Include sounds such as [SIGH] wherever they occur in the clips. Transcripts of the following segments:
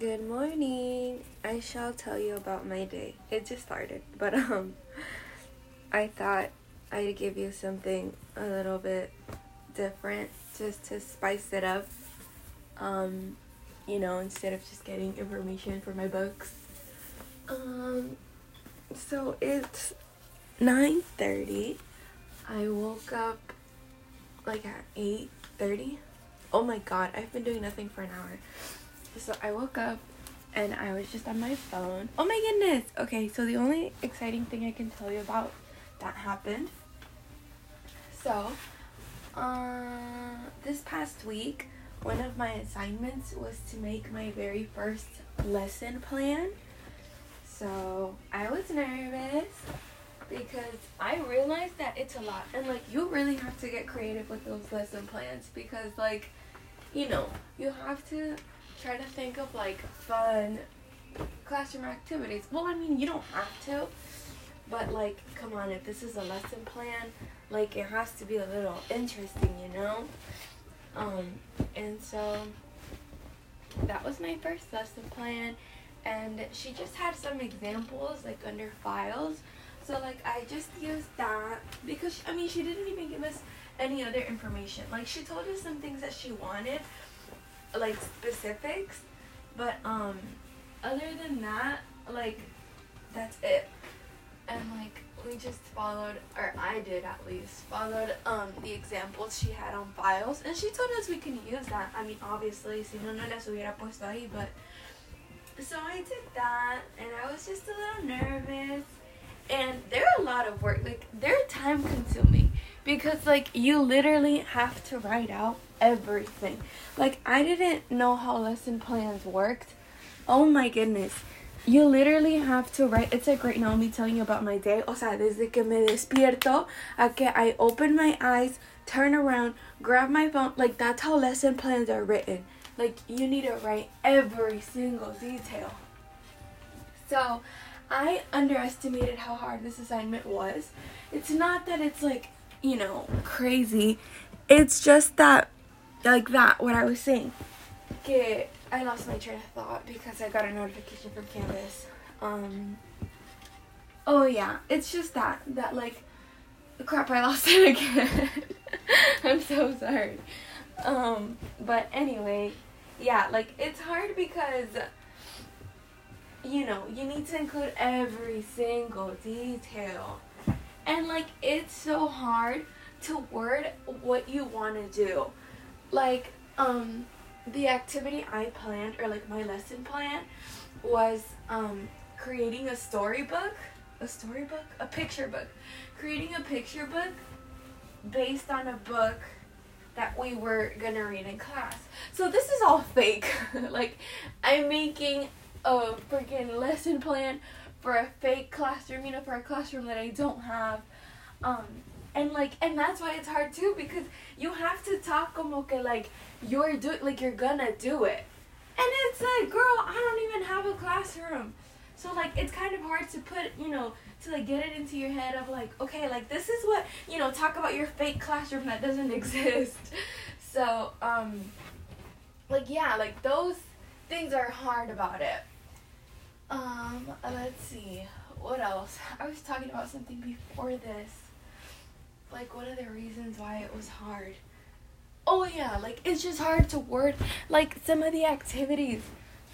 Good morning. I shall tell you about my day. It just started, but um I thought I'd give you something a little bit different just to spice it up. Um you know, instead of just getting information for my books. Um so it's 9:30. I woke up like at 8:30. Oh my god, I've been doing nothing for an hour. So I woke up and I was just on my phone. Oh my goodness. Okay, so the only exciting thing I can tell you about that happened. So, uh, this past week, one of my assignments was to make my very first lesson plan. So, I was nervous because I realized that it's a lot. And, like, you really have to get creative with those lesson plans because, like, you know, you have to try to think of like fun classroom activities. Well, I mean, you don't have to, but like, come on, if this is a lesson plan, like it has to be a little interesting, you know? Um, and so that was my first lesson plan, and she just had some examples like under files. So like I just used that because I mean she didn't even give us any other information. Like she told us some things that she wanted, like specifics, but um, other than that, like that's it. And like we just followed, or I did at least, followed um the examples she had on files, and she told us we can use that. I mean, obviously, si no no las hubiera puesto ahí, but so I did that, and I was just a little nervous. And they're a lot of work. Like they're time consuming because like you literally have to write out everything. Like I didn't know how lesson plans worked. Oh my goodness. You literally have to write. It's like right now me telling you about my day. O sea, desde que me despierto a que I open my eyes, turn around, grab my phone. Like that's how lesson plans are written. Like you need to write every single detail. So, I underestimated how hard this assignment was. It's not that it's like, you know, crazy. It's just that like that what I was saying. Okay, I lost my train of thought because I got a notification from Canvas. Um. Oh yeah, it's just that that like, crap, I lost it [LAUGHS] again. I'm so sorry. Um, but anyway, yeah, like it's hard because you know you need to include every single detail, and like it's so hard to word what you want to do like um the activity I planned or like my lesson plan was um creating a storybook, a storybook, a picture book. Creating a picture book based on a book that we were gonna read in class. So this is all fake. [LAUGHS] like I'm making a freaking lesson plan for a fake classroom, you know, for a classroom that I don't have. Um and like and that's why it's hard too because you have to talk como que like you're do like you're gonna do it. And it's like girl i don't even have a classroom. So like it's kind of hard to put you know to like get it into your head of like okay like this is what you know talk about your fake classroom that doesn't [LAUGHS] exist. So um like yeah like those things are hard about it um let's see. What else? [LAUGHS] I was talking about something before this. Like one of the reasons why it was hard? Oh yeah like it's just hard to word like some of the activities.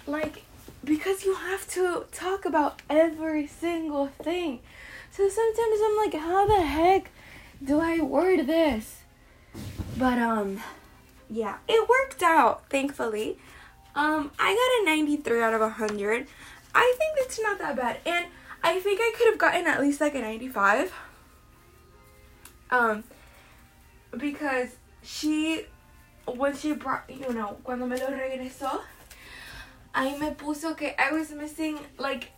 Like because you have to talk about every single thing. So sometimes i'm like how the heck do i word this? But um yeah it worked out thankfully. Um i got a 93 out of 100 i think it's not that bad. And i think i could have gotten at least like a 95 um, because she, when she brought, you know, cuando me lo regresó, ahí me puso que I was missing, like,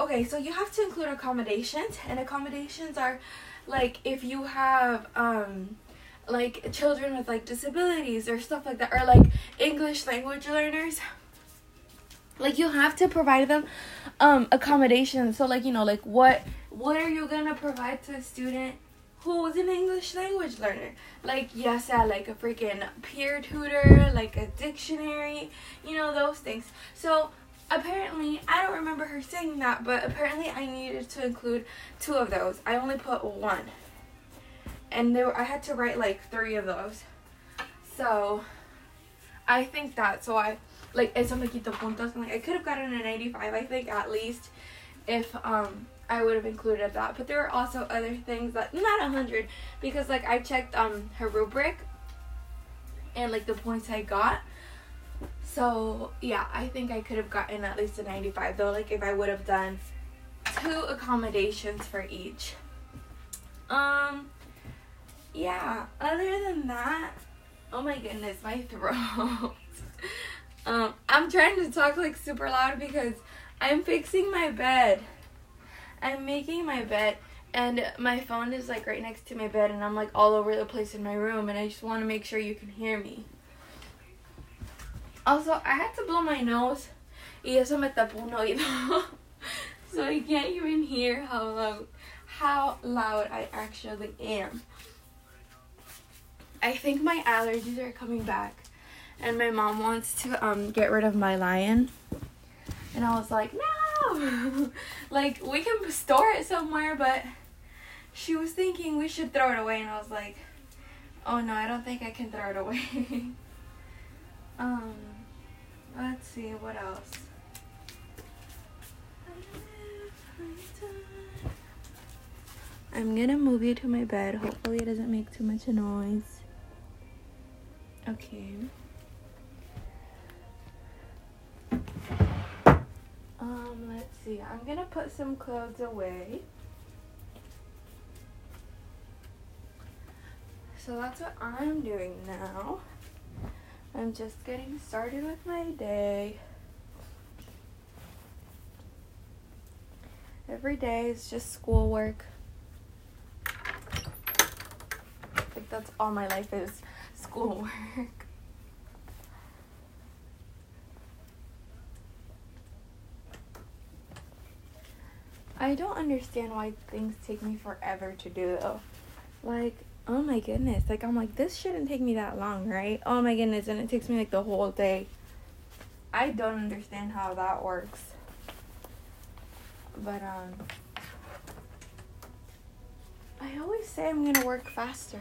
okay, so you have to include accommodations, and accommodations are, like, if you have, um, like, children with, like, disabilities or stuff like that, or, like, English language learners, like, you have to provide them, um, accommodations, so, like, you know, like, what, what are you gonna provide to a student who's an English language learner. Like, yes, yeah, like a freaking peer tutor, like a dictionary, you know, those things. So, apparently, I don't remember her saying that, but apparently I needed to include two of those. I only put one. And there, I had to write like three of those. So, I think that, so I, like, eso me quito puntos. Like, I could have gotten a 95, I think, at least, if, um, I would have included that. But there were also other things that not a hundred because like I checked um her rubric and like the points I got. So yeah, I think I could have gotten at least a 95 though. Like if I would have done two accommodations for each. Um yeah, other than that, oh my goodness, my [LAUGHS] throat. Um I'm trying to talk like super loud because I'm fixing my bed. I'm making my bed and my phone is like right next to my bed and I'm like all over the place in my room and I just want to make sure you can hear me. Also, I had to blow my nose y eso me tapó un oído. [LAUGHS] so I can't even hear how loud how loud I actually am. I think my allergies are coming back and my mom wants to um get rid of my lion. And I was like, "No, [LAUGHS] like we can store it somewhere, but she was thinking we should throw it away, and I was like, oh no, I don't think I can throw it away. [LAUGHS] um, let's see what else. I'm gonna move you to my bed. Hopefully, it doesn't make too much noise. Okay. Um, let's see. I'm gonna put some clothes away. So that's what I'm doing now. I'm just getting started with my day. Every day is just schoolwork. I think that's all my life is [LAUGHS] schoolwork. I don't understand why things take me forever to do though. Like, oh my goodness. Like I'm like this shouldn't take me that long, right? Oh my goodness, and it takes me like the whole day. I don't understand how that works. But um I always say I'm to work faster.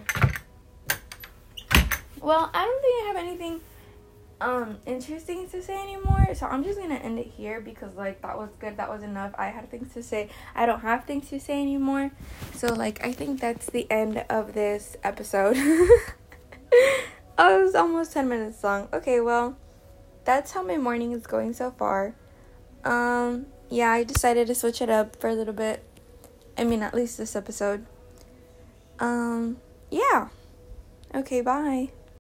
Well, I don't think I have anything um interesting to say anymore. So i'm just gonna end it here because like that was good. That was enough. I had things to say. I don't have things to say anymore. So like i think that's the end of this episode. [LAUGHS] Oh it was almost 10 minutes long. Okay well that's how my morning is going so far. Um yeah i decided to switch it up for a little bit. I mean at least this episode. Um yeah. Okay bye